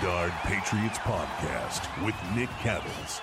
Bedard Patriots Podcast with Nick Cattles.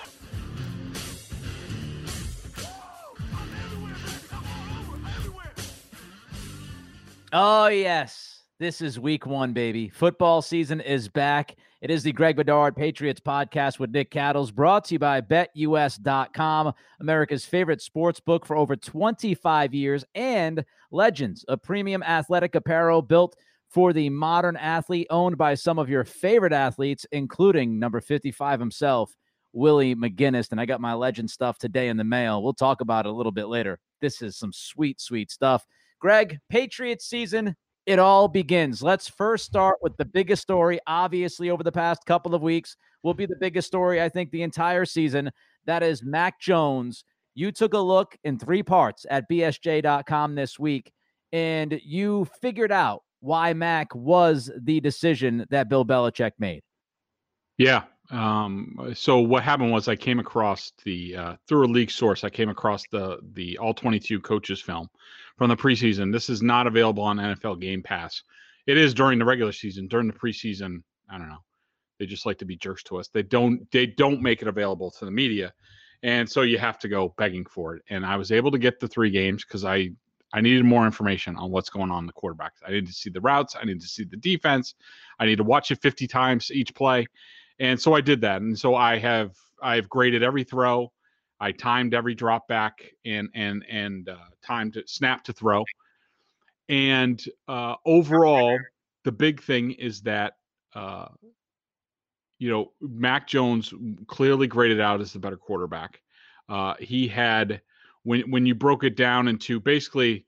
Oh, yes. This is week one, baby. Football season is back. It is the Greg Bedard Patriots podcast with Nick Cattles, brought to you by BetUS.com, America's favorite sports book for over 25 years, and Legends, a premium athletic apparel built for the modern athlete, owned by some of your favorite athletes, including number 55 himself, Willie McGinest. And I got my legend stuff today in the mail. We'll talk about it a little bit later. This is some sweet, sweet stuff. Greg, Patriots season, it all begins. Let's first start with the biggest story, obviously, over the past couple of weeks, will be the biggest story, I think, the entire season. That is Mac Jones. You took a look in three parts at BSJ.com this week, and you figured out Mac was the decision that Bill Belichick made. Yeah. Um, so what happened was I came across the uh, through a leak source. I came across the the all 22 coaches film from the preseason. This is not available on NFL Game Pass. It is during the regular season. During the preseason, I don't know. They just like to be jerks to us. They don't they don't make it available to the media. And so you have to go begging for it. And I was able to get the three games because I I needed more information on what's going on in the quarterbacks. I needed to see the routes. I needed to see the defense. I need to watch it 50 times each play. And so I did that. And so I have I've graded every throw. I timed every drop back and and and uh, timed snap to throw. And uh, overall, the big thing is that uh, you know Mac Jones clearly graded out as the better quarterback. Uh, he had when when you broke it down into basically,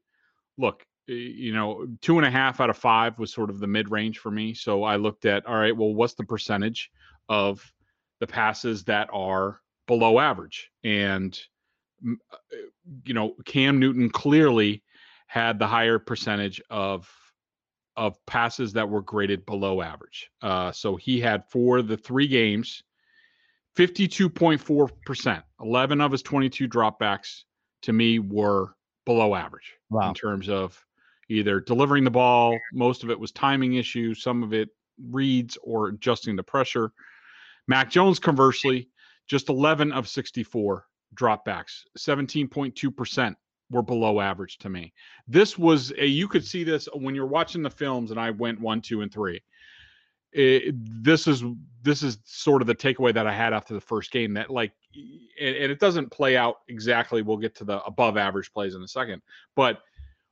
look, you know, two and a half out of five was sort of the mid range for me. So I looked at all right, well, what's the percentage of the passes that are below average? And uh, you know, Cam Newton clearly had the higher percentage of of passes that were graded below average. Uh, so he had for the three games, 52.4%, 11 of his 22 dropbacks to me were below average wow. in terms of either delivering the ball. Most of it was timing issues, some of it reads or adjusting the pressure. Mac Jones, conversely, just 11 of 64 dropbacks, 17.2% were below average to me. This was a, you could see this when you're watching the films, and I went one, two, and three. It, this is this is sort of the takeaway that I had after the first game that like and, and, it doesn't play out exactly we'll get to the above average plays in a second but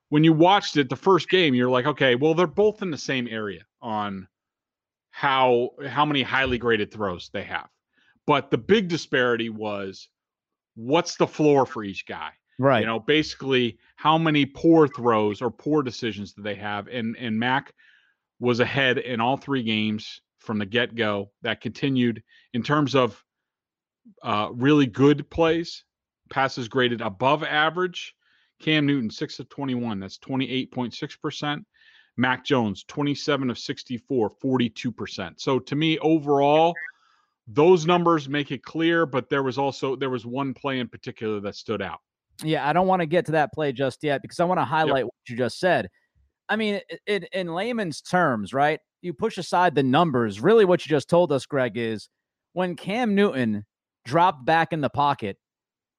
when you watched it the first game you're like okay well they're both in the same area on how how many highly graded throws they have. But the big disparity was what's the floor for each guy? Right. you know basically how many poor throws or poor decisions do they have? And and mac was ahead in all three games from the get go. That continued in terms of uh, really good plays, passes graded above average. Cam Newton, 6 of 21, that's 28.6%. Mac Jones, 27 of 64, 42%. So to me, overall, those numbers make it clear, but there was also there was one play in particular that stood out. Yeah, I don't want to get to that play just yet because I want to highlight yep. what you just said. I mean, in layman's terms, right? You push aside the numbers. Really, what you just told us, Greg, is when Cam Newton dropped back in the pocket,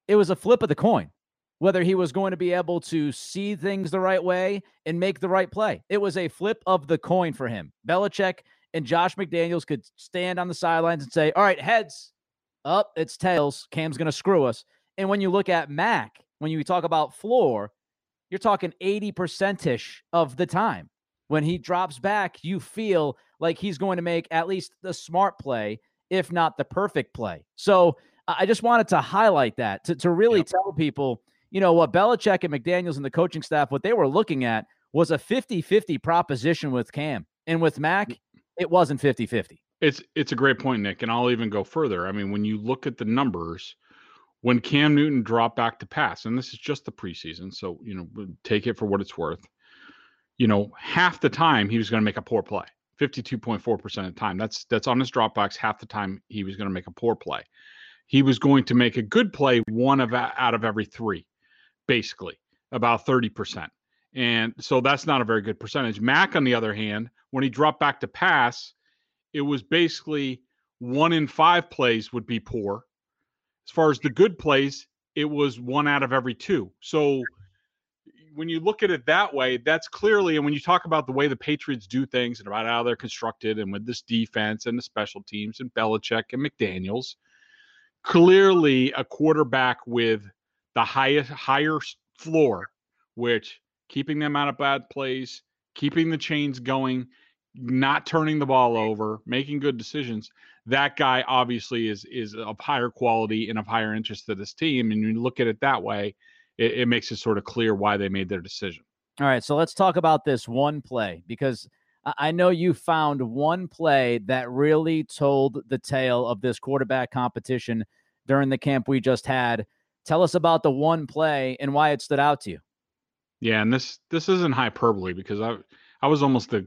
it was a flip of the coin. whether he was going to be able to see things the right way and make the right play. It was a flip of the coin for him. Belichick and Josh McDaniels could stand on the sidelines and say, All right, heads up, it's tails. Cam's going to screw us. And when you look at Mac, when you talk about floor, you're talking 80% ish of the time. When he drops back, you feel like he's going to make at least the smart play, if not the perfect play. So I just wanted to highlight that to, to really yep. tell people, you know, what Belichick and McDaniels and the coaching staff, what they were looking at was a 50 50 proposition with Cam. And with Mac, it wasn't 50 50. It's it's a great point, Nick, and I'll even go further. I mean, when you look at the numbers, when Cam Newton dropped back to pass, and this is just the preseason, so you know, take it for what it's worth. You know, half the time he was going to make a poor play. 52.4% of the time. That's that's on his dropbacks. Half the time he was going to make a poor play. He was going to make a good play one of out of every three, basically about 30%. And so that's not a very good percentage. Mac, on the other hand, when he dropped back to pass, it was basically one in five plays would be poor. As far as the good plays, it was one out of every two. So when you look at it that way, that's clearly, and when you talk about the way the Patriots do things and about how they're constructed and with this defense and the special teams and Belichick and McDaniels, clearly a quarterback with the highest higher floor, which keeping them out of bad plays, keeping the chains going, not turning the ball over, making good decisions. That guy obviously is is of higher quality and of higher interest to this team. And you look at it that way, it, it makes it sort of clear why they made their decision. All right, so let's talk about this one play because I know you found one play that really told the tale of this quarterback competition during the camp we just had. Tell us about the one play and why it stood out to you. Yeah, and this this isn't hyperbole because I I was almost the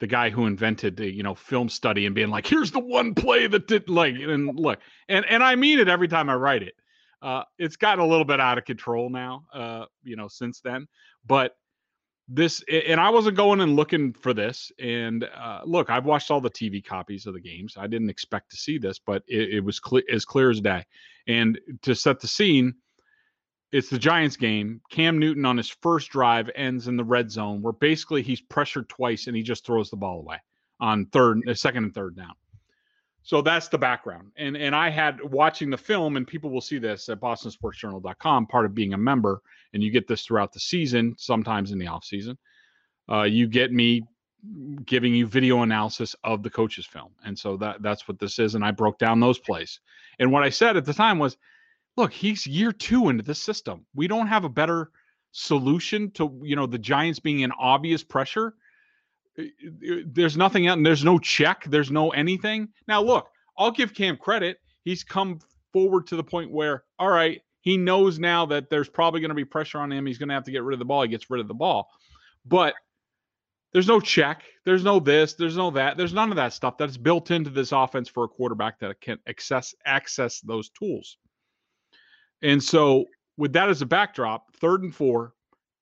the guy who invented the you know film study and being like, here's the one play that did like and look and and I mean it every time I write it. Uh, it's gotten a little bit out of control now, uh, you know, since then. But this, and I wasn't going and looking for this. And uh, look, I've watched all the TV copies of the games. I didn't expect to see this, but it, it was clear as clear as day. And to set the scene, it's the Giants game. Cam Newton on his first drive ends in the red zone, where basically he's pressured twice and he just throws the ball away on third, uh, second and third down. So that's the background. And and I had watching the film, and people will see this at bostonsportsjournal.com, part of being a member, and you get this throughout the season, sometimes in the off season. Uh, you get me giving you video analysis of the coach's film. And so that that's what this is. And I broke down those plays. And what I said at the time was, look, he's year two into this system. We don't have a better solution to, you know, the Giants being in obvious pressure there's nothing else. There's no check. There's no anything. Now, look, I'll give Cam credit. He's come forward to the point where, all right, he knows now that there's probably going to be pressure on him. He's going to have to get rid of the ball. He gets rid of the ball. But there's no check. There's no this. There's no that. There's none of that stuff that's built into this offense for a quarterback that can access access those tools. And so, with that as a backdrop, third and four,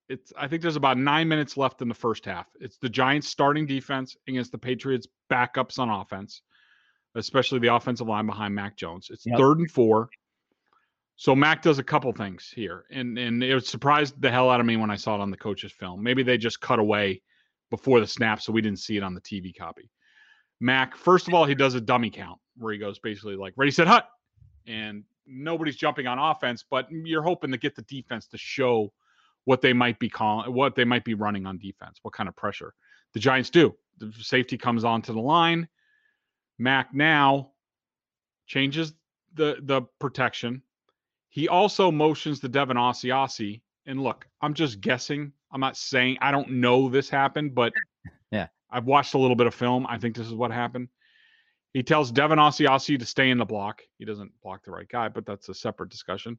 it's I think there's about nine minutes left in the first half. It's the Giants starting defense against the Patriots backups on offense, especially the offensive line behind Mac Jones. It's yep. third and four. So Mac does a couple things here, and and it surprised the hell out of me when I saw it on the coach's film. Maybe they just cut away before the snap, so we didn't see it on the TV copy. Mac, first of all, he does a dummy count where he goes basically like ready, set, hut, and nobody's jumping on offense, but you're hoping to get the defense to show what they might be calling, what they might be running on defense, what kind of pressure the Giants do. The safety comes onto the line. Mac now changes the the protection. He also motions the Devin Asiasi. And look, I'm just guessing. I'm not saying I don't know this happened, but yeah, I've watched a little bit of film. I think this is what happened. He tells Devin Asiasi to stay in the block. He doesn't block the right guy, but that's a separate discussion.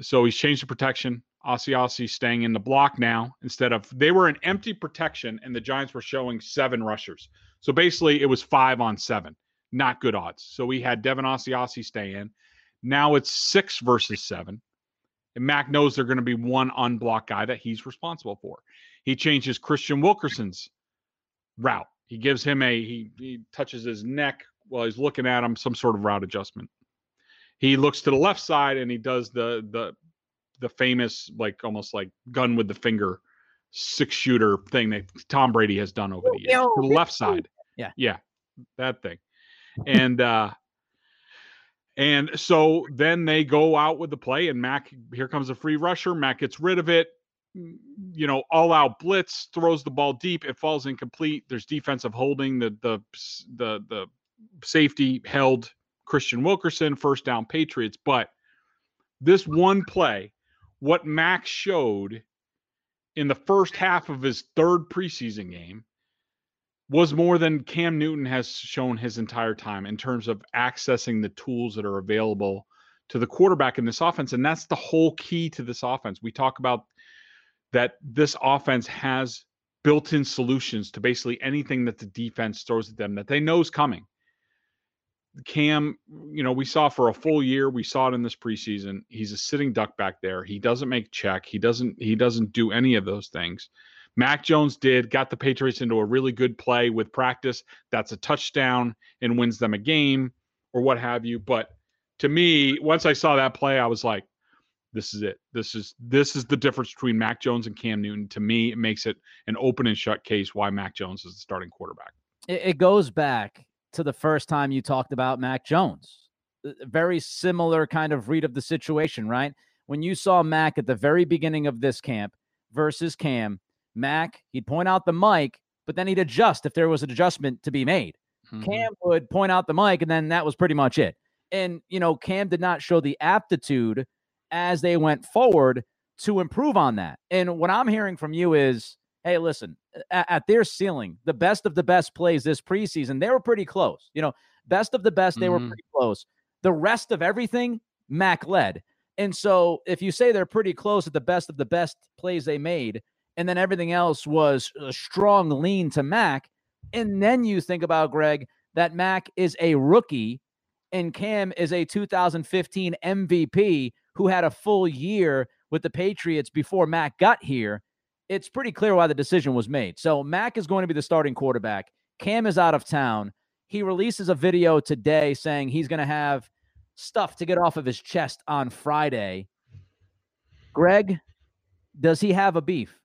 So he's changed the protection. Asiasi staying in the block now instead of they were an empty protection and the Giants were showing seven rushers. So basically it was five on seven. Not good odds. So we had Devin Asiasi stay in. Now it's six versus seven. And Mac knows they're going to be one unblocked guy that he's responsible for. He changes Kristian Wilkerson's route. He gives him a he, he touches his neck while he's looking at him, some sort of route adjustment. He looks to the left side and he does the the the famous like almost like gun with the finger six shooter thing that Tom Brady has done over the years to the left side. Yeah. Yeah. That thing. And uh and so then they go out with the play and Mac here comes a free rusher. Mac gets rid of it. You know, all out blitz, throws the ball deep, it falls incomplete. There's defensive holding. The the the the safety held Kristian Wilkerson, first down Patriots. But this one play, what Max showed in the first half of his third preseason game was more than Cam Newton has shown his entire time in terms of accessing the tools that are available to the quarterback in this offense. And that's the whole key to this offense. We talk about that this offense has built in solutions to basically anything that the defense throws at them that they know is coming. Cam, you know, we saw for a full year, we saw it in this preseason. He's a sitting duck back there. He doesn't make check. He doesn't he doesn't do any of those things. Mac Jones did, got the Patriots into a really good play with practice. That's a touchdown and wins them a game or what have you. But to me, once I saw that play, I was like, this is it. This is this is the difference between Mac Jones and Cam Newton. To me, it makes it an open and shut case why Mac Jones is the starting quarterback. It, it goes back to the first time you talked about Mac Jones. Very similar kind of read of the situation, right? When you saw Mac at the very beginning of this camp versus Cam, Mac, he'd point out the mic, but then he'd adjust if there was an adjustment to be made. Mm-hmm. Cam would point out the mic, and then that was pretty much it. And, you know, Cam did not show the aptitude as they went forward to improve on that. And what I'm hearing from you is hey, listen, at, at, their ceiling, the best of the best plays this preseason, they were pretty close. You know, best of the best, they mm-hmm. were pretty close. The rest of everything, Mac led. And so if you say they're pretty close at the best of the best plays they made, and then everything else was a strong lean to Mac, and then you think about Greg that Mac is a rookie and Cam is a 2015 MVP who had a full year with the Patriots before Mac got here it's pretty clear why the decision was made. So Mac is going to be the starting quarterback. Cam is out of town. He releases a video today saying he's going to have stuff to get off of his chest on Friday. Greg, does he have a beef?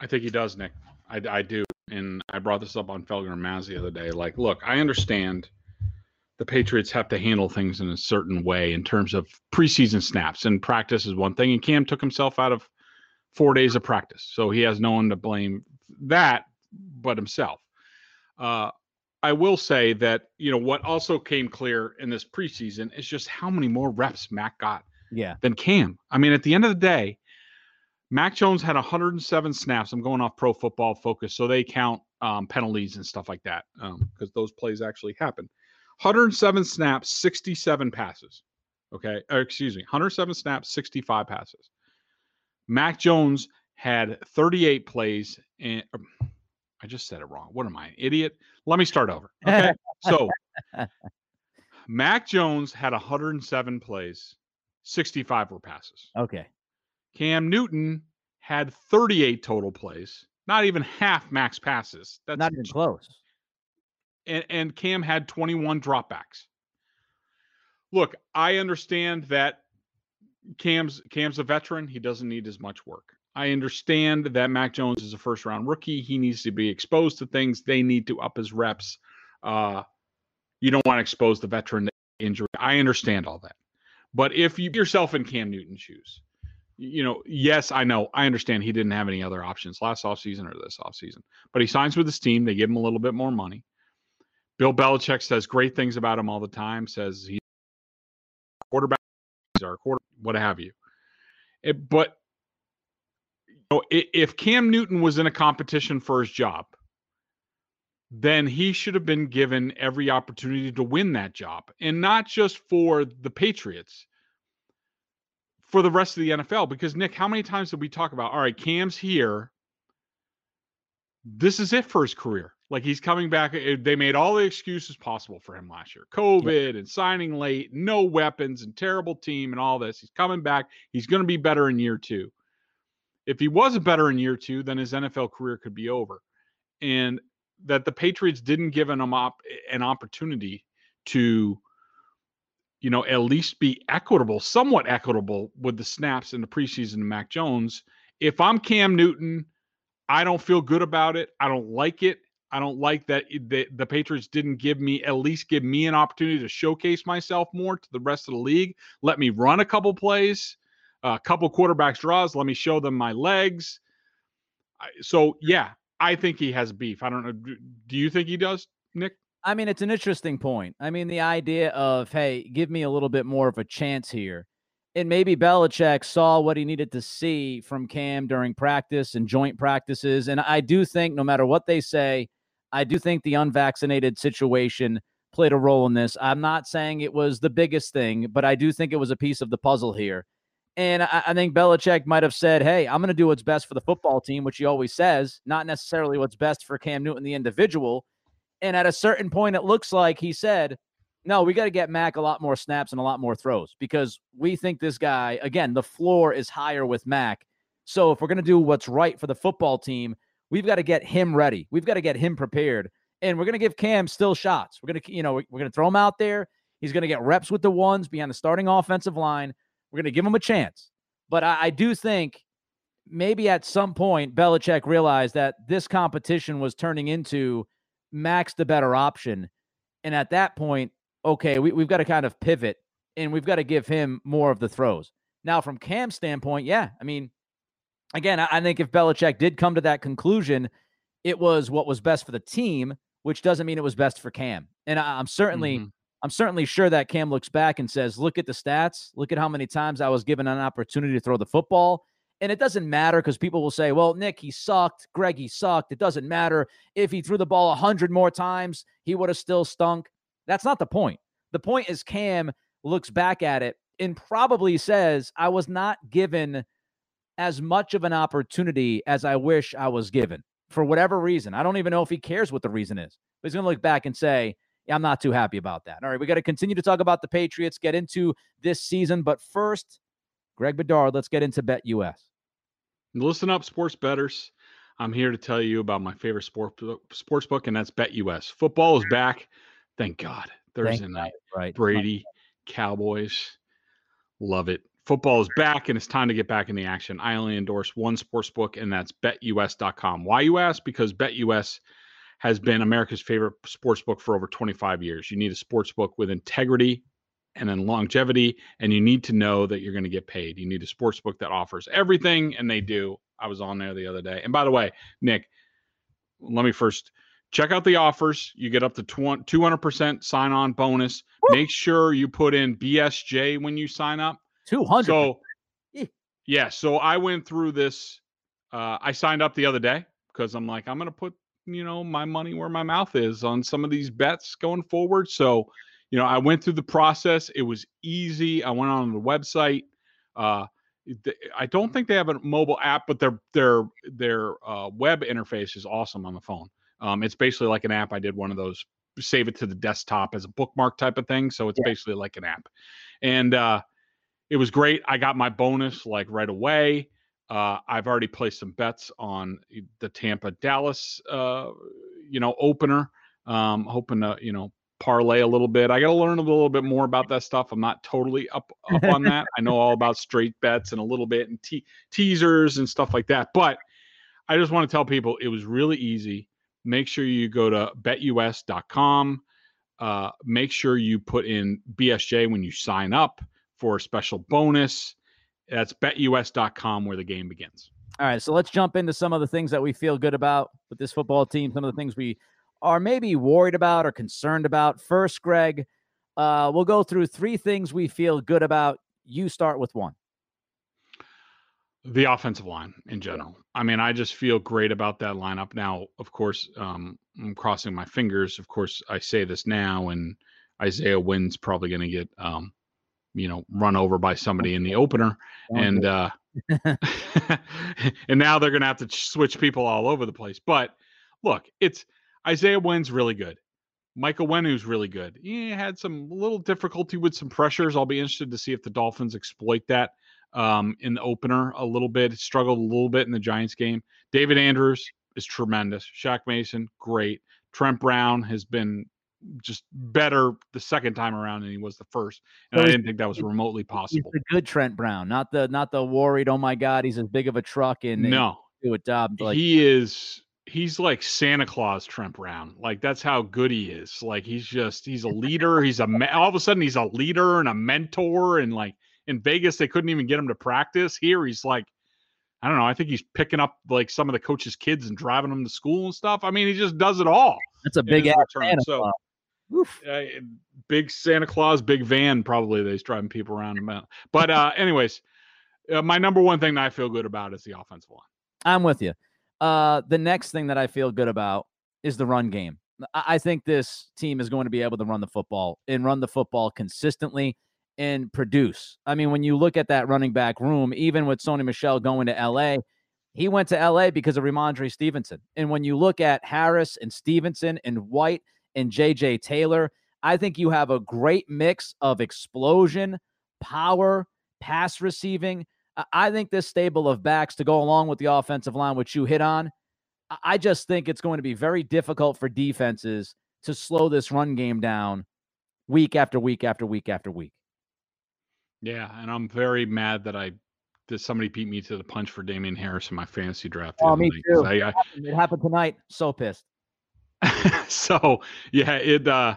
I think he does, Nick. I, I do. And I brought this up on Felger and the other day. Like, look, I understand the Patriots have to handle things in a certain way in terms of preseason snaps and practice is one thing. And Cam took himself out of four days of practice. So he has no one to blame that but himself. Uh, I will say that, you know, what also came clear in this preseason is just how many more reps Mac got yeah. than Cam. I mean, at the end of the day, Mac Jones had 107 snaps. I'm going off pro football focus, so they count um, penalties and stuff like that because um, those plays actually happen. 107 snaps, 67 passes. Okay. Or excuse me, 107 snaps, 65 passes. Mac Jones had 38 plays and um, I just said it wrong. What am I, an idiot? Let me start over. Okay. so Mac Jones had 107 plays, 65 were passes. Okay. Cam Newton had 38 total plays, not even half Mac's passes. That's not even close. And, and Cam had 21 dropbacks. Look, I understand that Cam's Cam's a veteran. He doesn't need as much work. I understand that Mac Jones is a first round rookie. He needs to be exposed to things. They need to up his reps. Uh, you don't want to expose the veteran to injury. I understand all that. But if you yourself in Cam Newton's shoes, you know, yes, I know. I understand he didn't have any other options last offseason or this offseason. But he signs with his team. They give him a little bit more money. Bill Belichick says great things about him all the time, says he's quarterback our quarter, what have you. It, but you know, if Cam Newton was in a competition for his job, then he should have been given every opportunity to win that job, and not just for the Patriots, for the rest of the NFL. Because Nick, how many times did we talk about? All right, Cam's here. This is it for his career. Like he's coming back. Eh, they made all the excuses possible for him last year COVID and signing late, no weapons and terrible team and all this. He's coming back. He's going to be better in year two. If he wasn't better in year two, then his NFL career could be over. And that the Patriots didn't give him op- an opportunity to you know, at least be equitable, somewhat equitable with the snaps in the preseason to Mac Jones. If I'm Cam Newton, I don't feel good about it. I don't like it. I don't like that the, the Patriots didn't give me at least give me an opportunity to showcase myself more to the rest of the league. Let me run a couple plays, a couple quarterbacks draws. Let me show them my legs. So yeah, I think he has beef. I don't know. Do you think he does, Nick? I mean, it's an interesting point. I mean, the idea of hey, give me a little bit more of a chance here. And maybe Belichick saw what he needed to see from Cam during practice and joint practices. And I do think, no matter what they say, I do think the unvaccinated situation played a role in this. I'm not saying it was the biggest thing, but I do think it was a piece of the puzzle here. And I, I think Belichick might have said, Hey, I'm going to do what's best for the football team, which he always says, not necessarily what's best for Cam Newton, the individual. And at a certain point, it looks like he said, No, we got to get Mac a lot more snaps and a lot more throws because we think this guy, again, the floor is higher with Mac. So if we're going to do what's right for the football team, We've got to get him ready. We've got to get him prepared. And we're going to give Cam still shots. We're going to, you know, we're going to throw him out there. He's going to get reps with the ones behind the starting offensive line. We're going to give him a chance. But I, I do think maybe at some point Belichick realized that this competition was turning into Mac's the better option. And at that point, okay, we, we've got to kind of pivot and we've got to give him more of the throws. Now, from Cam's standpoint, yeah, I mean, again, I, think if Belichick did come to that conclusion, it was what was best for the team, which doesn't mean it was best for Cam. And I, am certainly, mm-hmm. I'm certainly sure that Cam looks back and says, "Look at the stats. Look at how many times I was given an opportunity to throw the football." And it doesn't matter because people will say, well, Nick, he sucked. Greg, he sucked. It doesn't matter. If he threw the ball a 100 more times, he would have still stunk. That's not the point. The point is, Cam looks back at it and probably says, I was not given as much of an opportunity as I wish I was given for whatever reason. I don't even know if he cares what the reason is, but he's going to look back and say, yeah, I'm not too happy about that. All right, we got to continue to talk about the Patriots, get into this season. But first, Greg Bedard, let's get into Bet US. Listen up, sports betters. I'm here to tell you about my favorite sport sports book, and that's Bet US. Football is back. Thank God. Thursday Thank night. Right. Brady, Cowboys. Love it. Football is back and it's time to get back in the action. I only endorse one sports book, and that's betus.com. Why you ask? Because BetUS has been America's favorite sports book for over 25 years. You need a sports book with integrity and then longevity, and you need to know that you're going to get paid. You need a sports book that offers everything, and they do. I was on there the other day. And by the way, Nick, let me first check out the offers. You get up to 200% sign on bonus. Make sure you put in BSJ when you sign up 200. So, yeah. So I went through this. Uh, I signed up the other day because I'm like, I'm going to put, you know, my money where my mouth is on some of these bets going forward. So, you know, I went through the process. It was easy. I went on the website. Uh, I don't think they have a mobile app, but their their their uh, web interface is awesome on the phone. Um, it's basically like an app. I did one of those, save it to the desktop as a bookmark type of thing. So it's yeah. basically like an app, and uh, it was great. I got my bonus like right away. Uh, I've already placed some bets on the Tampa Dallas, uh, you know, opener. Um, hoping to, you know, parlay a little bit. I got to learn a little bit more about that stuff. I'm not totally up up on that. I know all about straight bets and a little bit and te- teasers and stuff like that. But I just want to tell people it was really easy. Make sure you go to betus.com. Uh, make sure you put in BSJ when you sign up for a special bonus. That's betus.com where the game begins. All right, so let's jump into some of the things that we feel good about with this football team, some of the things we are maybe worried about or concerned about. First, Greg, uh, we'll go through three things we feel good about. You start with one. The offensive line in general. I mean, I just feel great about that lineup. Now, of course, um, I'm crossing my fingers. Of course, I say this now, and Isaiah Wynn's probably going to get um, you know run over by somebody in the opener and uh and now they're gonna have to switch people all over the place but look it's isaiah wynn's really good. Michael Onwenu's really good. He had some little difficulty with some pressures. I'll be interested to see if the dolphins exploit that um in the opener a little bit struggled a little bit in the giants game. David andrews is tremendous. Shaq Mason great. Trent brown has been just better the second time around than he was the first. And So I didn't think that was remotely He's possible. the good Trent Brown, not the not the worried. Oh my God, he's as big of a truck and No, do a job. Like he is he's like Santa Claus Trent Brown. Like that's how good he is. Like he's just he's a leader. He's a all of a sudden he's a leader and a mentor. And like in Vegas they couldn't even get him to practice. Here he's like I don't know. I think he's picking up like some of the coaches' kids and driving them to school and stuff. I mean, he just does it all. that's a big ass So-. Uh, big Santa Claus, big van, probably that he's driving people around. But uh, anyways, uh, my number one thing that I feel good about is the offensive line. I'm with you. Uh, the next thing that I feel good about is the run game. I, I think this team is going to be able to run the football and run the football consistently and produce. I mean, when you look at that running back room, even with Sony Michel going to LA, he went to LA because of Rhamondre Stevenson. And when you look at Harris and Stevenson and White and JJ Taylor, I think you have a great mix of explosion, power, pass receiving. I- I think this stable of backs to go along with the offensive line, which you hit on, I- I just think it's going to be very difficult for defenses to slow this run game down week after week after week after week. Yeah, and I'm very mad that I that somebody beat me to the punch for Damien Harris in my fantasy draft. Oh, me night, too. I, It happened tonight. So pissed. So yeah, it. uh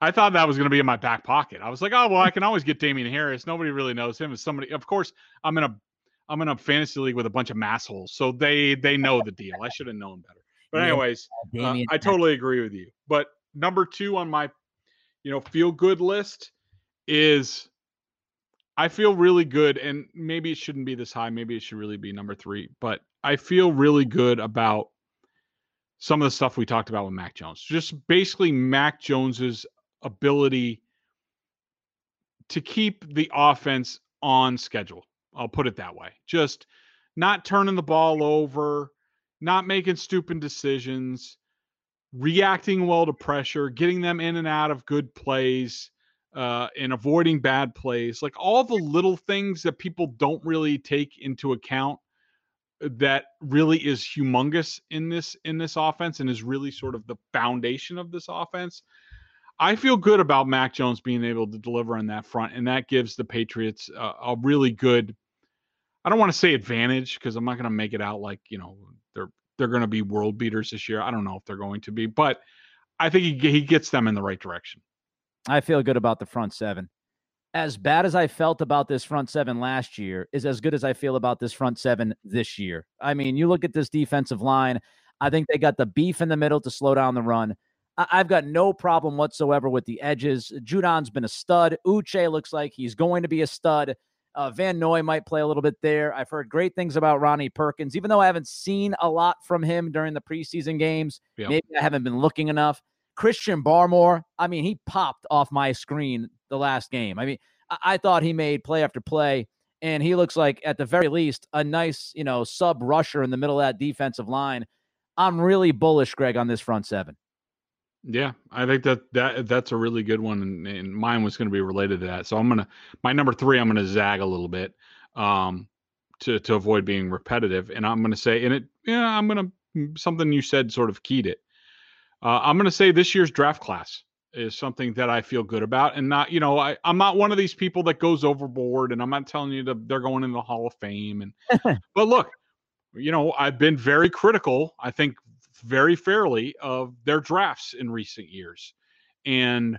I thought that was going to be in my back pocket. I was like, oh well, I can always get Damien Harris. Nobody really knows him. As somebody, of course, I'm in a I'm in a fantasy league with a bunch of massholes, so they they know the deal. I should have known better. But anyways, uh, I totally agree with you. But number two on my, you know, feel good list is I feel really good, and maybe it shouldn't be this high. Maybe it should really be number three. But I feel really good about some of the stuff we talked about with Mac Jones. Just basically Mac Jones's ability to keep the offense on schedule. I'll put it that way. Just not turning the ball over, not making stupid decisions, reacting well to pressure, getting them in and out of good plays, uh, and avoiding bad plays. Like all the little things that people don't really take into account that really is humongous in this in this offense and is really sort of the foundation of this offense. I feel good about Mac Jones being able to deliver on that front, and that gives the Patriots a, a really good. I don't want to say advantage because I'm not going to make it out like you know they're they're going to be world beaters this year. I don't know if they're going to be, but I think he, he gets them in the right direction. I feel good about the front seven. As bad as I felt about this front seven last year is as good as I feel about this front seven this year. I mean, you look at this defensive line, I think they got the beef in the middle to slow down the run. I- I've got no problem whatsoever with the edges. Judon's been a stud. Uche looks like he's going to be a stud. Uh, Van Noy might play a little bit there. I've heard great things about Ronnie Perkins, even though I haven't seen a lot from him during the preseason games. Yep. Maybe I haven't been looking enough. Christian Barmore, I mean, he popped off my screen the last game. I mean, I, I thought he made play after play, and he looks like, at the very least, a nice, you know, sub rusher in the middle of that defensive line. I'm really bullish, Greg, on this front seven. Yeah, I think that that that's a really good one, and, and mine was going to be related to that. So I'm gonna my number three. I'm gonna zag a little bit, um, to to avoid being repetitive, and I'm gonna say, and it, yeah, I'm gonna something you said sort of keyed it. Uh, I'm gonna say this year's draft class is something that I feel good about, and not, you know, I I'm not one of these people that goes overboard, and I'm not telling you that they're going in the Hall of Fame, and but look, you know, I've been very critical. I think very fairly of their drafts in recent years. And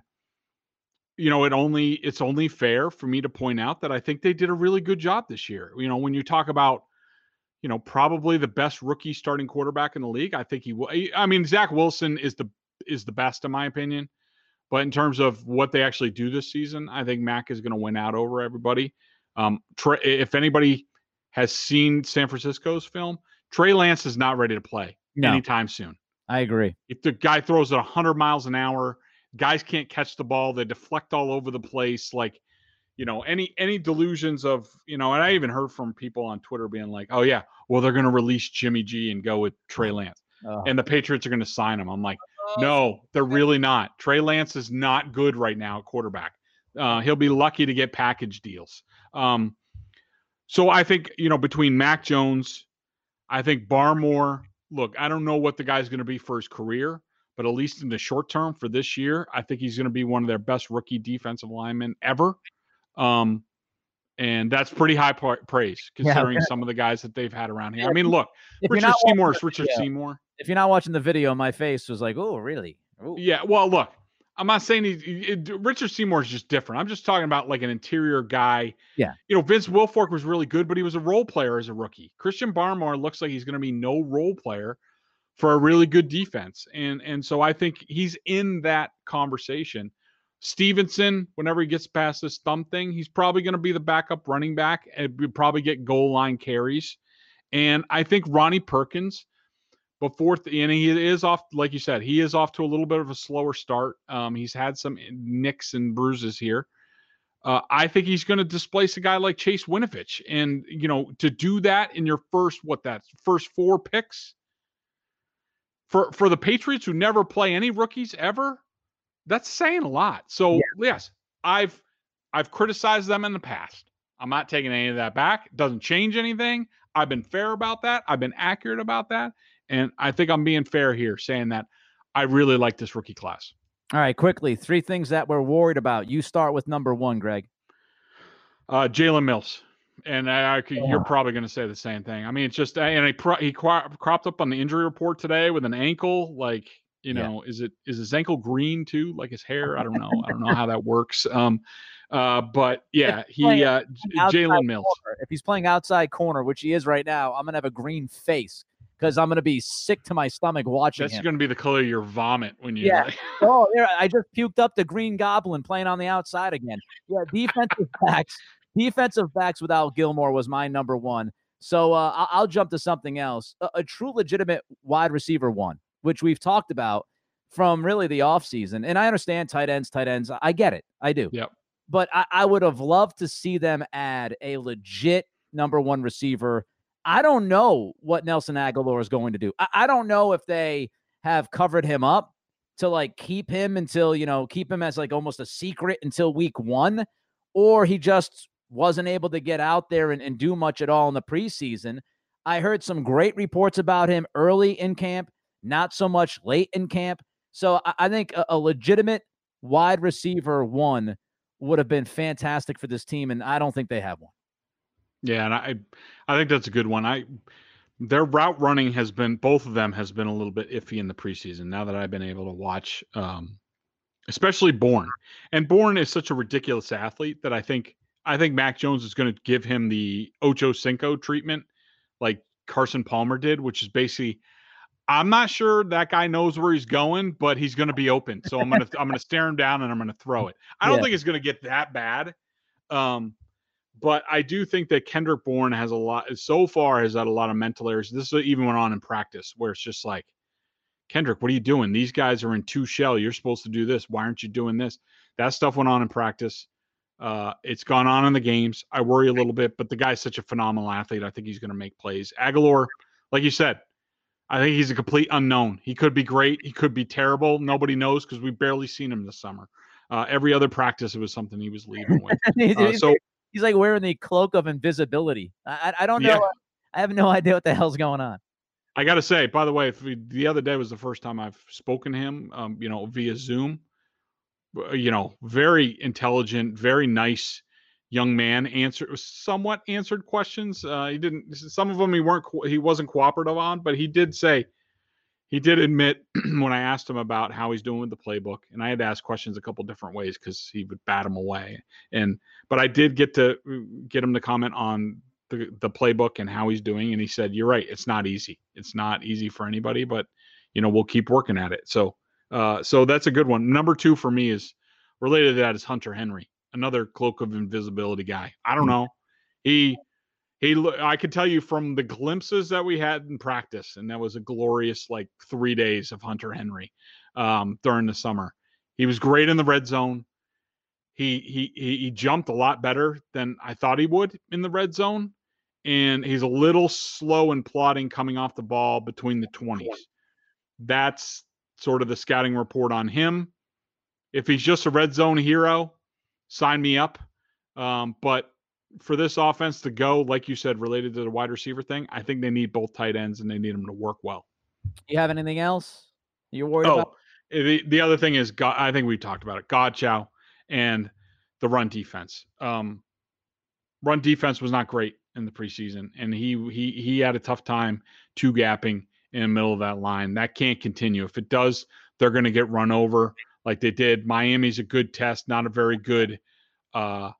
you know, it only it's only fair for me to point out that I think they did a really good job this year. You know, when you talk about you know, probably the best rookie starting quarterback in the league, I think he will. I mean, Zach Wilson is the is the best in my opinion. But in terms of what they actually do this season, I think Mac is going to win out over everybody. Um, Trey, if anybody has seen San Francisco's film, Trey Lance is not ready to play No, anytime soon. I agree. If the guy throws it 100 miles an hour, guys can't catch the ball. They deflect all over the place. Like, you know, any any delusions of, you know, and I even heard from people on Twitter being like, "Oh yeah, well they're going to release Jimmy G and go with Trey Lance, Oh. and the Patriots are going to sign him." I'm like, no, they're really not. Trey Lance is not good right now at quarterback. Uh, he'll be lucky to get package deals. Um, so I think you know between Mac Jones, I think Barmore. Look, I don't know what the guy's going to be for his career, but at least in the short term for this year, I think he's going to be one of their best rookie defensive linemen ever. Um, and that's pretty high praise considering yeah, some of the guys that they've had around here. I mean, look, Richard Seymour is Richard Seymour. If you're not watching the video, my face was like, "Oh, really?" Ooh. Yeah. Well, look, I'm not saying he, Richard Seymour is just different. I'm just talking about like an interior guy. Yeah. You know, Vince Wilfork was really good, but he was a role player as a rookie. Christian Barmore looks like he's going to be no role player for a really good defense, and and so I think he's in that conversation. Stevenson, whenever he gets past this thumb thing, he's probably going to be the backup running back and probably get goal line carries. And I think Ronnie Perkins before, th- and he is off, like you said, he is off to a little bit of a slower start. Um, he's had some nicks and bruises here. Uh, I think he's going to displace a guy like Chase Winovich, and you know, to do that in your first what that first four picks for for the Patriots who never play any rookies ever, that's saying a lot. So yeah. yes, I've I've criticized them in the past. I'm not taking any of that back. It doesn't change anything. I've been fair about that. I've been accurate about that. And I think I'm being fair here saying that I really like this rookie class. All right, quickly, three things that we're worried about. You start with number one, Greg. Uh, Jalen Mills. And I, I, you're probably going to say the same thing. I mean, it's just, and he, pro, he cropped up on the injury report today with an ankle. Like, you know, yeah. is it is his ankle green too, like his hair? I don't know. I don't know how that works. Um, uh, but yeah, he uh, Jalen Mills. Corner, if he's playing outside corner, which he is right now, I'm gonna have a green face because I'm gonna be sick to my stomach watching. That's him. gonna be the color of your vomit when you. Yeah. oh, there! I just puked up the Green Goblin playing on the outside again. Yeah, defensive backs. Defensive backs without Gilmore was my number one. So uh, I'll, I'll, jump to something else. A, a true legitimate wide receiver one which we've talked about from really the offseason. And I understand tight ends, tight ends. I get it. I do. Yep. But I, I would have loved to see them add a legit number one receiver. I don't know what Nelson Agholor is going to do. I, I don't know if they have covered him up to like keep him until, you know, keep him as like almost a secret until week one, or he just wasn't able to get out there and, and do much at all in the preseason. I heard some great reports about him early in camp not so much late in camp. So I, I think a, a legitimate wide receiver one would have been fantastic for this team, and I don't think they have one. Yeah, and I I think that's a good one. I their route running has been both of them has been a little bit iffy in the preseason. Now that I've been able to watch, um, especially Bourne, and Bourne is such a ridiculous athlete that I think I think Mac Jones is going to give him the Ocho Cinco treatment, like Carson Palmer did, which is basically I'm not sure that guy knows where he's going, but he's going to be open. So I'm gonna I'm gonna stare him down and I'm gonna throw it. I don't yeah. think it's going to get that bad, um, but I do think that Kendrick Bourne has a lot. So far, has had a lot of mental errors. This even went on in practice where it's just like, Kendrick, what are you doing? These guys are in two shell. You're supposed to do this. Why aren't you doing this? That stuff went on in practice. Uh, it's gone on in the games. I worry a little bit, but the guy's such a phenomenal athlete. I think he's going to make plays. Agholor, like you said, I think he's a complete unknown. He could be great. He could be terrible. Nobody knows because we've barely seen him this summer. Uh, every other practice, it was something he was leaving with. Uh, so he's like wearing the cloak of invisibility. I, I don't know. Yeah. I have no idea what the hell's going on. I got to say, by the way, we, the other day was the first time I've spoken to him, um, you know, via Zoom. You know, very intelligent, very nice young man answered somewhat answered questions. Uh, he didn't. Some of them he weren't. He wasn't cooperative on, but he did say. He did admit when I asked him about how he's doing with the playbook, and I had to ask questions a couple different ways because he would bat him away. And but I did get to uh, get him to comment on the the playbook and how he's doing, and he said, "You're right. It's not easy. It's not easy for anybody, but you know we'll keep working at it." So, uh, so that's a good one. Number two for me is related to that is Hunter Henry another cloak of invisibility guy. I don't hmm. know. He he I can tell you from the glimpses that we had in practice, and that was a glorious like three days of Hunter Henry um, during the summer. He was great in the red zone. He he he jumped a lot better than I thought he would in the red zone, and he's a little slow and plodding coming off the ball between the twenties. That's sort of the scouting report on him. If he's just a red zone hero, sign me up. Um, but for this offense to go, like you said, related to the wide receiver thing, I think they need both tight ends and they need them to work well. You have anything else you're worried oh, about? the the other thing is God. I think we talked about it. Godchaux and the run defense. Um, run defense was not great in the preseason, and he he he had a tough time two gapping in the middle of that line. That can't continue. If it does, they're going to get run over like they did. Miami's a good test, not a very good, uh,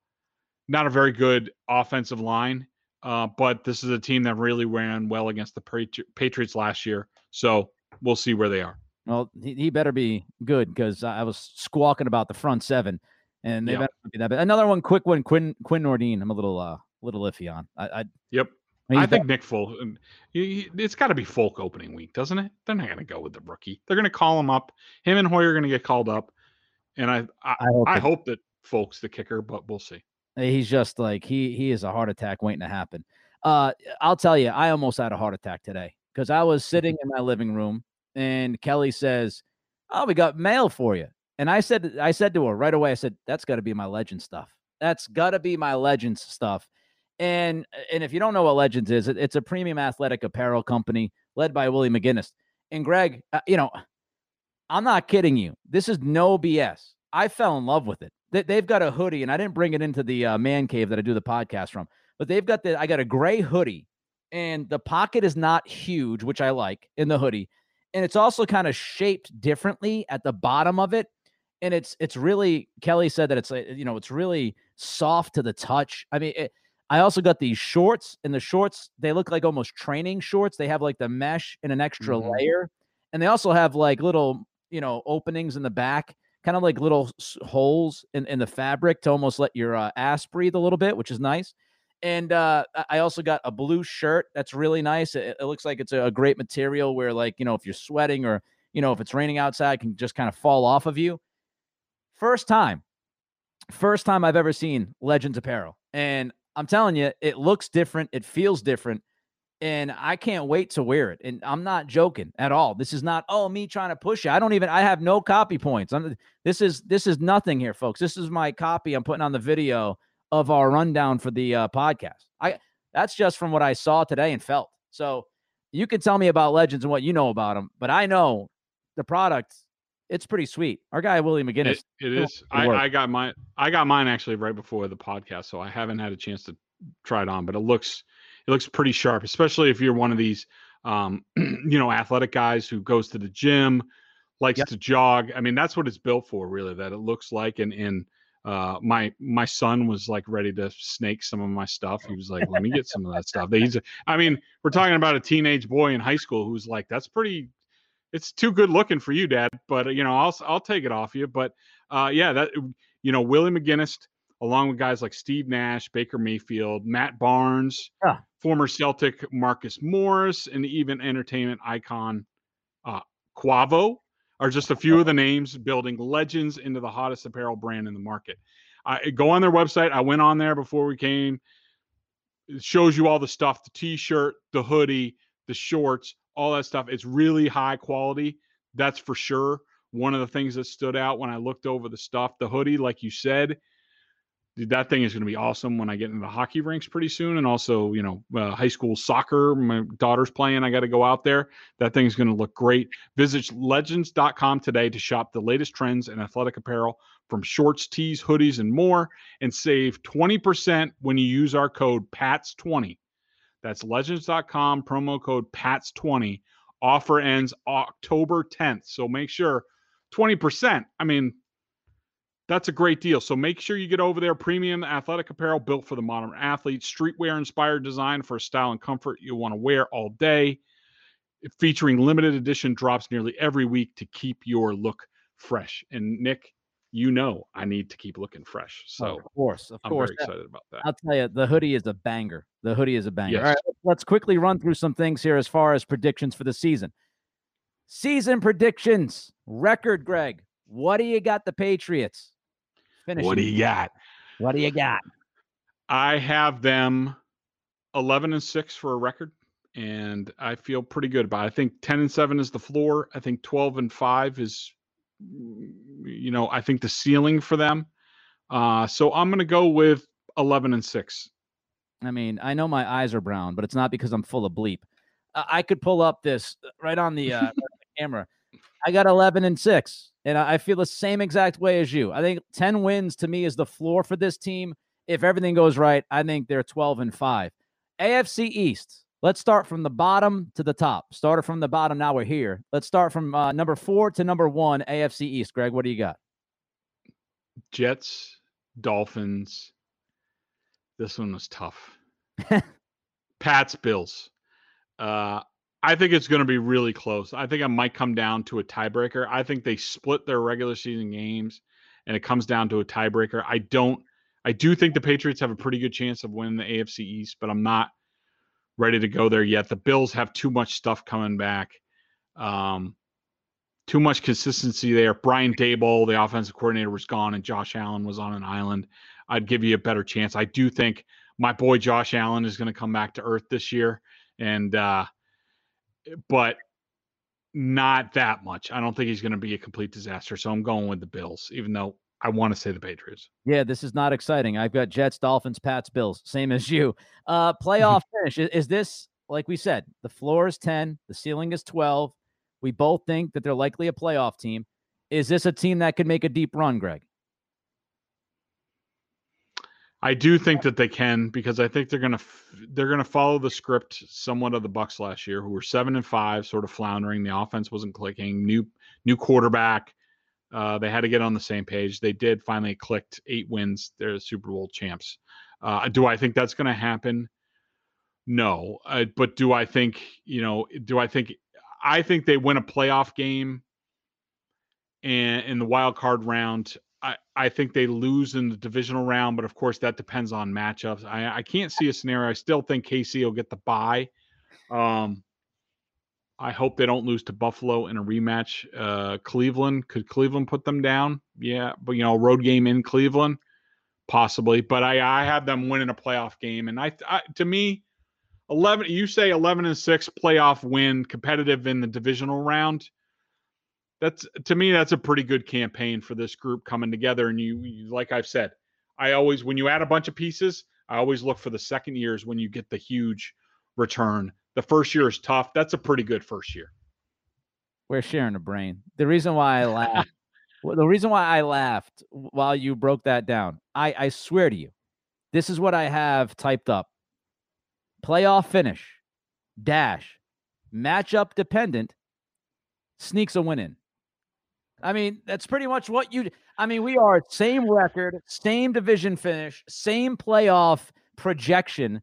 not a very good offensive line. Uh, but this is a team that really ran well against the Patriots last year. So we'll see where they are. Well, he, he better be good because I was squawking about the front seven, and they yep. better be that. But another one, quick one, Quinn Quinn Nordin. I'm a little uh little iffy on. I, I yep. I think Nick Folk. It's got to be Folk opening week, doesn't it? They're not going to go with the rookie. They're going to call him up. Him and Hoyer are going to get called up, and I I, I hope, I hope that Folk's the kicker, but we'll see. He's just like he he is a heart attack waiting to happen. Uh, I'll tell you, I almost had a heart attack today because I was sitting in my living room and Kelly says, "Oh, we got mail for you." And I said, I said to her right away, I said, "That's got to be my legend stuff. That's got to be my legends stuff." And and if you don't know what Legends is, it, it's a premium athletic apparel company led by Willie McGinest. And Greg, uh, you know, I'm not kidding you. This is no BS. I fell in love with it. They, have got a hoodie, and I didn't bring it into the uh, man cave that I do the podcast from, but they've got the. I got a gray hoodie, and the pocket is not huge, which I like in the hoodie, and it's also kind of shaped differently at the bottom of it, and it's it's really. Kelly said that it's you know it's really soft to the touch. I mean. It, I also got these shorts, and the shorts they look like almost training shorts. They have like the mesh and an extra mm-hmm. layer, and they also have like little you know openings in the back, kind of like little holes in, in the fabric to almost let your uh, ass breathe a little bit, which is nice. And uh, I also got a blue shirt that's really nice. It, it looks like it's a, a great material where, like, you know, if you're sweating or you know if it's raining outside, can just kind of fall off of you. First time, first time I've ever seen Legends apparel, and I'm telling you, it looks different. It feels different. And I can't wait to wear it. And I'm not joking at all. This is not, oh, me trying to push you. I don't even, I have no copy points. I'm, this is, this is nothing here, folks. This is my copy I'm putting on the video of our rundown for the uh, podcast. I, that's just from what I saw today and felt. So you can tell me about legends and what you know about them, but I know the product it's pretty sweet. Our guy Willie McGinest. it, it is. I, I, got mine. I got mine actually right before the podcast, so I haven't had a chance to try it on. But it looks it looks pretty sharp, especially if you're one of these um, you know athletic guys who goes to the gym, likes yep. to jog. I mean, that's what it's built for, really. That it looks like. And and uh, my my son was like ready to snake some of my stuff. He was like, "Let me get some of that stuff." He's, I mean, we're talking about a teenage boy in high school who's like, "That's pretty it's too good looking for you, Dad. But you know, I'll I'll take it off you. But uh, yeah, that you know, Willie McGinest, along with guys like Steve Nash, Baker Mayfield, Matt Barnes, yeah. Former Celtic Marcus Morris, and even entertainment icon uh, Quavo are just a few of the names building legends into the hottest apparel brand in the market. I go on their website. I went on there before we came. It shows you all the stuff: the T-shirt, the hoodie, the shorts, all that stuff. It's really high quality. That's for sure. One of the things that stood out when I looked over the stuff, the hoodie, like you said, that thing is going to be awesome when I get into the hockey rinks pretty soon. And also, you know, uh, high school soccer, my daughter's playing. I got to go out there. That thing's going to look great. Visit legends.com today to shop the latest trends in athletic apparel from shorts, tees, hoodies, and more, and save 20% when you use our code PATS20 that's legends.com, promo code PATS20. Offer ends October 10th. So make sure 20%. I mean, that's a great deal. So make sure you get over there. Premium athletic apparel built for the modern athlete, streetwear inspired design for style and comfort you want to wear all day. Featuring limited edition drops nearly every week to keep your look fresh. And Nick, you know I need to keep looking fresh. So of course, of I'm course, very excited about that. I'll tell you, the hoodie is a banger. The hoodie is a banger. Yes. All right, let's quickly run through some things here as far as predictions for the season. Season predictions, record, Greg. What do you got? The Patriots. Finish. What do you got? What do you got? I have them eleven and six for a record, and I feel pretty good about. it. I think ten and seven is the floor. I think twelve and five is you know, I think the ceiling for them. Uh, so I'm going to go with 11 and 6. I mean, I know my eyes are brown, but it's not because I'm full of bleep. I could pull up this uh, right on the, uh, camera. I got 11 and six, and I feel the same exact way as you. I think 10 wins to me is the floor for this team. If everything goes right, I think they're 12 and five. AFC East. Let's start from the bottom to the top. Started from the bottom. Now we're here. Let's start from uh, number four to number one. AFC East. Greg, what do you got? Jets, Dolphins. This one was tough. Pats, Bills. Uh, I think it's going to be really close. I think I might come down to a tiebreaker. I think they split their regular season games and it comes down to a tiebreaker. I don't I do think the Patriots have a pretty good chance of winning the AFC East, but I'm not ready to go there yet. The Bills have too much stuff coming back. Um, too much consistency there. Brian Daboll, the offensive coordinator, was gone, and Josh Allen was on an island. I'd give you a better chance. I do think my boy Josh Allen is going to come back to earth this year, and uh, but not that much. I don't think he's going to be a complete disaster. So I'm going with the Bills, even though I want to say the Patriots. Yeah, this is not exciting. I've got Jets, Dolphins, Pats, Bills, same as you. Uh, playoff finish. Is, is this like we said? The floor is ten, the ceiling is twelve. We both think that they're likely a playoff team. Is this a team that could make a deep run, Greg? I do think that they can because I think they're gonna they're gonna follow the script somewhat of the Bucs last year, who were seven and five, sort of floundering. The offense wasn't clicking. New new quarterback. Uh, they had to get on the same page. They did finally clicked eight wins. They're the Super Bowl champs. Uh, do I think that's going to happen? No. Uh, but do I think you know? Do I think? I think they win a playoff game and in the wild card round. I, I think they lose in the divisional round, but of course that depends on matchups. I, I can't see a scenario. I still think KC will get the bye. Um, I hope they don't lose to Buffalo in a rematch. Uh, Cleveland could Cleveland put them down? Yeah, but you know, road game in Cleveland, possibly. But I I have them winning a playoff game, and I, I to me, eleven. You say eleven and six playoff win, competitive in the divisional round that's to me that's a pretty good campaign for this group coming together and you, you, like i've said i always when you add a bunch of pieces i always look for the second years when you get the huge return. The first year is tough. That's a pretty good first year. We're sharing a brain. The reason why i laughed the reason why i laughed while you broke that down i i swear to you this is what i have typed up. Playoff finish dash matchup dependent sneaks a win in I mean, that's pretty much what you. I mean, we are same record, same division finish, same playoff projection.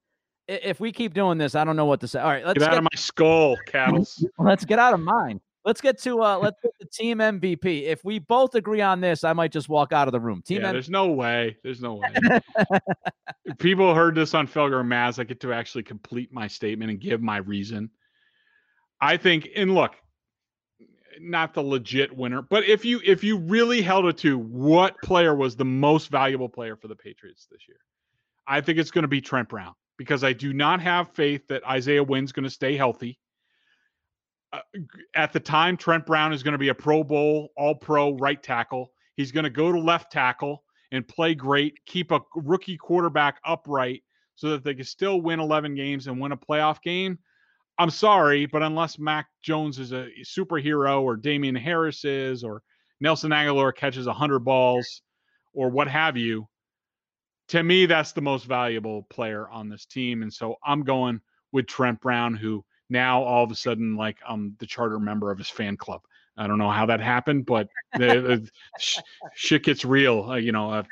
If we keep doing this, I don't know what to say. All right, let's get out get, of my skull, Cattles. Let's get out of mine. Let's get to uh let's get the team MVP. If we both agree on this, I might just walk out of the room. Team yeah, M- there's no way. There's no way. People heard this on Felger and Mazz. I get to actually complete my statement and give my reason. I think, and look, not the legit winner, but if you if you really held it to what player was the most valuable player for the Patriots this year, I think it's going to be Trent Brown because I do not have faith that Isaiah Wynn's going to stay healthy. Uh, at the time, Trent Brown is going to be a Pro Bowl, All Pro right tackle. He's going to go to left tackle and play great, keep a rookie quarterback upright so that they can still win 11 games and win a playoff game. I'm sorry, but unless Mac Jones is a superhero or Damien Harris is or Nelson Agholor catches 100 balls or what have you, to me, that's the most valuable player on this team. And so I'm going with Trent Brown, who now all of a sudden, like, I'm the charter member of his fan club. I don't know how that happened, but the, the sh- shit gets real, uh, you know, uh,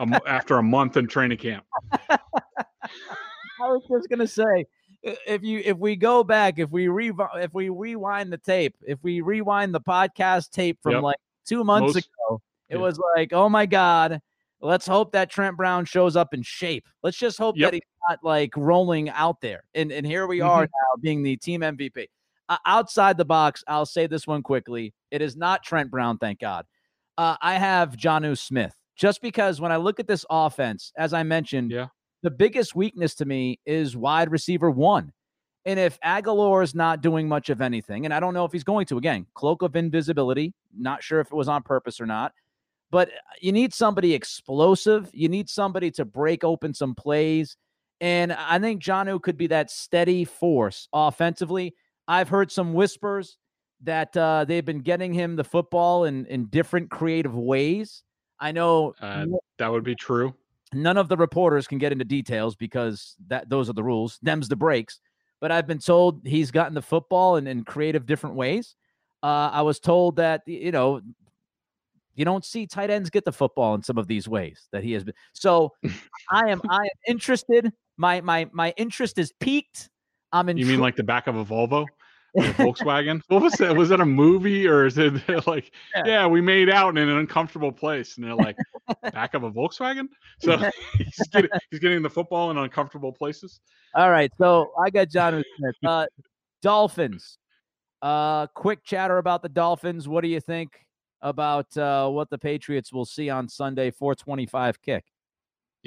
um, after a month in training camp. I was just going to say, if you if we go back, if we re if we rewind the tape, if we rewind the podcast tape from yep. like two months Most, ago, it yeah. was like, oh my god, let's hope that Trent Brown shows up in shape. Let's just hope yep. that he's not like rolling out there. And and here we are mm-hmm. now being the team MVP. Uh, outside the box, I'll say this one quickly. It is not Trent Brown, thank God. Uh, I have Jonnu Smith just because when I look at this offense, as I mentioned, yeah the biggest weakness to me is wide receiver one. And if Agholor is not doing much of anything, and I don't know if he's going to, again, cloak of invisibility, not sure if it was on purpose or not, but you need somebody explosive. You need somebody to break open some plays. And I think Jonnu could be that steady force offensively. I've heard some whispers that uh, they've been getting him the football in in different creative ways. I know uh, that would be true. None of the reporters can get into details because that those are the rules. Them's the breaks. But I've been told he's gotten the football in, in creative different ways. Uh, I was told that you know you don't see tight ends get the football in some of these ways that he has been. So I am I am interested. My my my interest is peaked. I'm in. You mean like the back of a Volvo? Volkswagen. What was that? Was that a movie or is it like, yeah. yeah. we made out in an uncomfortable place, and they're like, back of a Volkswagen. So he's getting he's getting the football in uncomfortable places. All right, so I got John Smith. Uh, Dolphins. Uh, quick chatter about the Dolphins. What do you think about uh, what the Patriots will see on Sunday? 425 kick.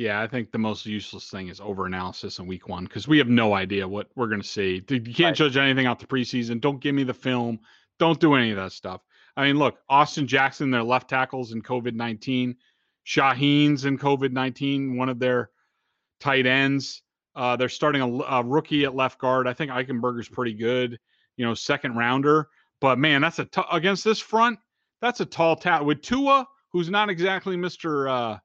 Yeah, I think the most useless thing is over analysis in week one because we have no idea what we're going to see. You can't right. judge anything out the preseason. Don't give me the film. Don't do any of that stuff. I mean, look, Austin Jackson, their left tackles in COVID 19, Shaheen's in COVID 19, one of their tight ends. Uh, they're starting a, a, rookie at left guard. I think Eichenberger's pretty good, you know, second rounder. But man, that's a t- against this front. That's a tall task with Tua, who's not exactly Mister. Uh,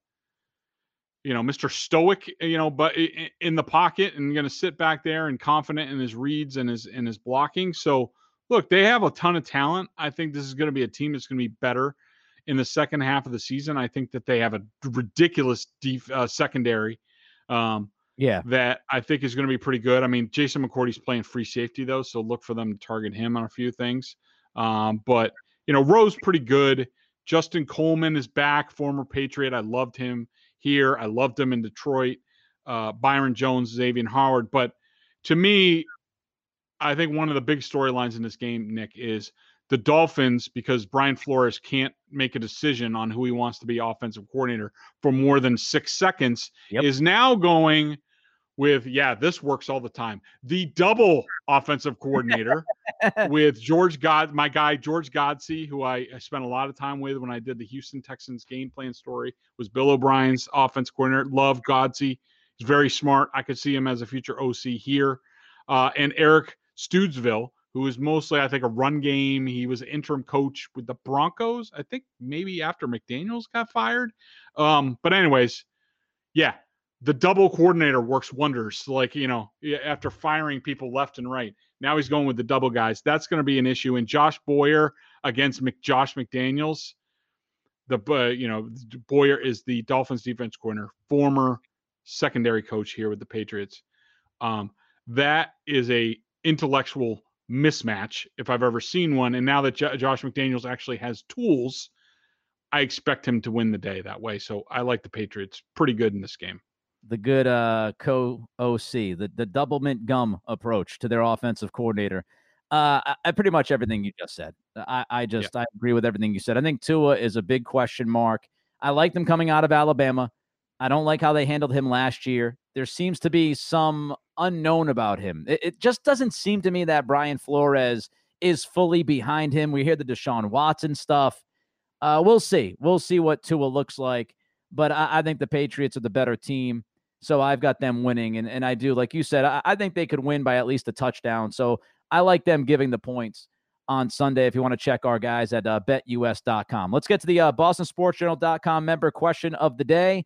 you know, Mr. Stoic, you know, but in the pocket and going to sit back there and confident in his reads and his in his blocking. So, look, they have a ton of talent. I think this is going to be a team that's going to be better in the second half of the season. I think that they have a ridiculous deep uh, secondary. Um, yeah, that I think is going to be pretty good. I mean, Jason McCourty's playing free safety though, so look for them to target him on a few things. Um, but you know, Rowe's pretty good. Justin Coleman is back, former Patriot. I loved him here. I loved him in Detroit. Uh, Byron Jones, Xavier Howard. But to me, I think one of the big storylines in this game, Nick, is the Dolphins, because Brian Flores can't make a decision on who he wants to be offensive coordinator for more than six seconds, yep. is now going with, yeah, this works all the time. The double offensive coordinator with George God, my guy George Godsey, who I, I, spent a lot of time with when I did the Houston Texans game plan story, was Bill O'Brien's offense coordinator. Love Godsey. He's very smart. I could see him as a future OC here. Uh, and Eric Studesville, who is mostly, I think, a run game. He was interim coach with the Broncos. I think maybe after McDaniels got fired. Um, but anyways, yeah, the double coordinator works wonders. Like, you know, after firing people left and right, now he's going with the double guys. That's going to be an issue. And Josh Boyer against Mc, Josh McDaniels, the, uh, you know, Boyer is the Dolphins defense corner, former secondary coach here with the Patriots. Um, that is a intellectual mismatch if I've ever seen one. And now that J- Josh McDaniels actually has tools, I expect him to win the day that way. So I like the Patriots pretty good in this game the good uh, co OC, the the double mint gum approach to their offensive coordinator. Uh, I, I pretty much everything you just said. I, I just yeah. I agree with everything you said. I think Tua is a big question mark. I like them coming out of Alabama. I don't like how they handled him last year. There seems to be some unknown about him. It, it just doesn't seem to me that Brian Flores is fully behind him. We hear the Deshaun Watson stuff. Uh, we'll see. We'll see what Tua looks like. But I, I think the Patriots are the better team. So I've got them winning. And, and I do, like you said, I, I think they could win by at least a touchdown. So I like them giving the points on Sunday if you want to check our guys at uh, betus.com. Let's get to the uh, bostonsportsjournal.com member question of the day.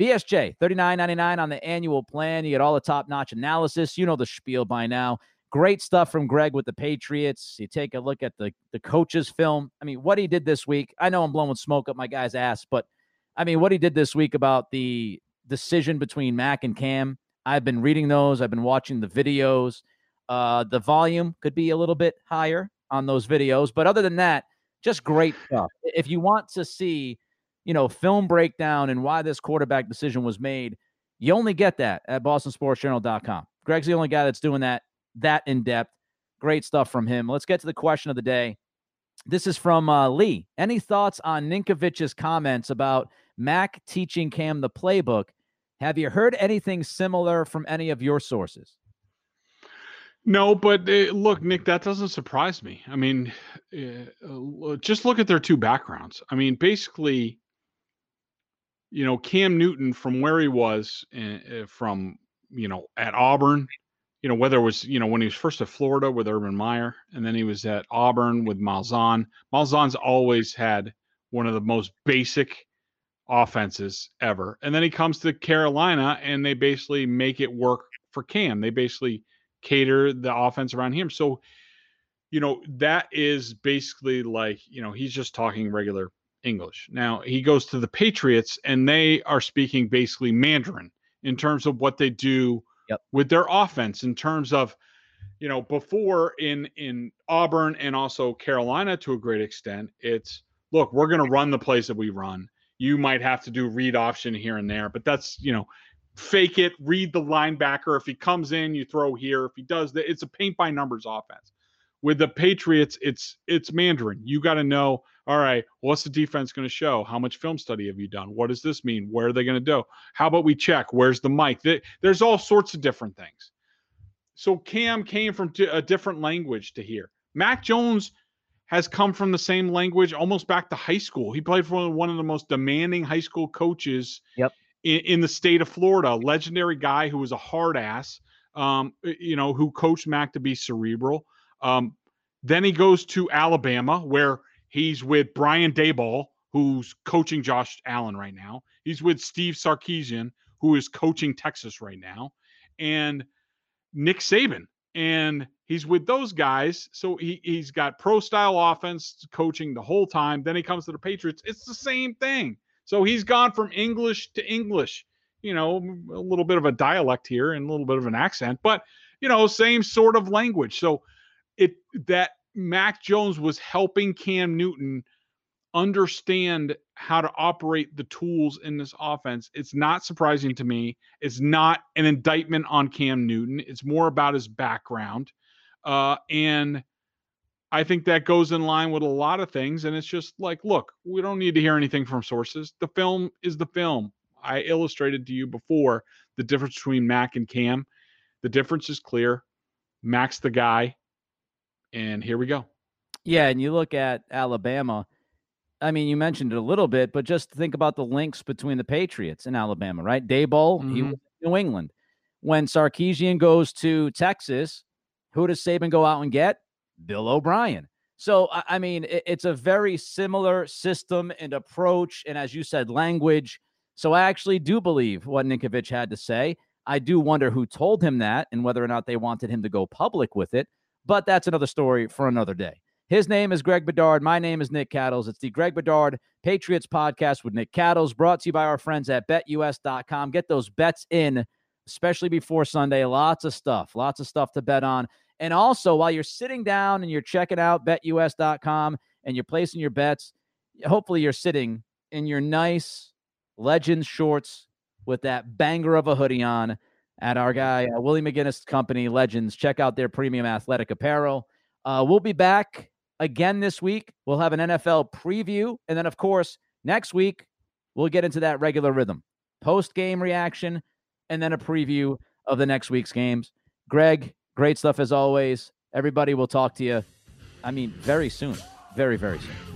BSJ, $39.99 on the annual plan. You get all the top notch analysis. You know the spiel by now. Great stuff from Greg with the Patriots. You take a look at the, the coach's film. I mean, what he did this week. I know I'm blowing smoke up my guy's ass, but I mean, what he did this week about the decision between Mac and Cam. I've been reading those. I've been watching the videos. Uh, the volume could be a little bit higher on those videos, but other than that, just great stuff. If you want to see, you know, film breakdown and why this quarterback decision was made, you only get that at BostonSportsJournal.com. Greg's the only guy that's doing that that in depth. Great stuff from him. Let's get to the question of the day. This is from uh, Lee. Any thoughts on Ninkovich's comments about Mac teaching Cam the playbook have you heard anything similar from any of your sources? No, but uh, look, Nick, that doesn't surprise me. I mean, uh, just look at their two backgrounds. I mean, basically, you know, Cam Newton from where he was uh, from, you know, at Auburn you know, whether it was, you know, when he was first at Florida with Urban Meyer, and then he was at Auburn with Malzahn. Malzahn's always had one of the most basic offenses ever. And then he comes to Carolina and they basically make it work for Cam. They basically cater the offense around him. So, you know, that is basically like, you know, he's just talking regular English. Now he goes to the Patriots and they are speaking basically Mandarin in terms of what they do yep. with their offense, in terms of, you know, before in in Auburn and also Carolina to a great extent, it's look, we're going to run the plays that we run. You might have to do read option here and there, but that's, you know, fake it, read the linebacker. If he comes in, you throw here. If he does that, it's a paint by numbers offense. With the Patriots, it's it's Mandarin. You got to know, all right, what's the defense going to show? How much film study have you done? What does this mean? Where are they going to do? How about we check? Where's the mic? There's all sorts of different things. So Cam came from a different language to here. Mac Jones has come from the same language almost back to high school. He played for one of the most demanding high school coaches yep. in, in the state of Florida. Legendary guy who was a hard ass, um, you know, who coached Mac to be cerebral. Um, then he goes to Alabama, where he's with Brian Daboll, who's coaching Josh Allen right now. He's with Steve Sarkisian, who is coaching Texas right now, and Nick Saban. And he's with those guys. So he, he's got pro style offense coaching the whole time. Then he comes to the Patriots. It's the same thing. So he's gone from English to English, you know, a little bit of a dialect here and a little bit of an accent, but, you know, same sort of language. So it that Mac Jones was helping Cam Newton understand how to operate the tools in this offense. It's not surprising to me. It's not an indictment on Cam Newton. It's more about his background. Uh, and I think that goes in line with a lot of things. And it's just like, look, we don't need to hear anything from sources. The film is the film. I illustrated to you before the difference between Mac and Cam. The difference is clear. Mac's the guy. And here we go. Yeah. And you look at Alabama. I mean, you mentioned it a little bit, but just think about the links between the Patriots and Alabama, right? Daboll, mm-hmm. he was New England. When Sarkisian goes to Texas, who does Saban go out and get? Bill O'Brien. So, I mean, it's a very similar system and approach. And as you said, language. So I actually do believe what Ninkovich had to say. I do wonder who told him that and whether or not they wanted him to go public with it. But that's another story for another day. His name is Greg Bedard. My name is Nick Cattles. It's the Greg Bedard Patriots podcast with Nick Cattles, brought to you by our friends at betus.com. Get those bets in, especially before Sunday. Lots of stuff, lots of stuff to bet on. And also, while you're sitting down and you're checking out betus.com and you're placing your bets, hopefully you're sitting in your nice Legends shorts with that banger of a hoodie on at our guy, uh, Willie McGinest Company Legends. Check out their premium athletic apparel. Uh, we'll be back again this week. We'll have an NFL preview. And then, of course, next week, we'll get into that regular rhythm post game reaction and then a preview of the next week's games. Greg, Great stuff as always. Everybody will talk to you, I mean, very soon. Very, very soon.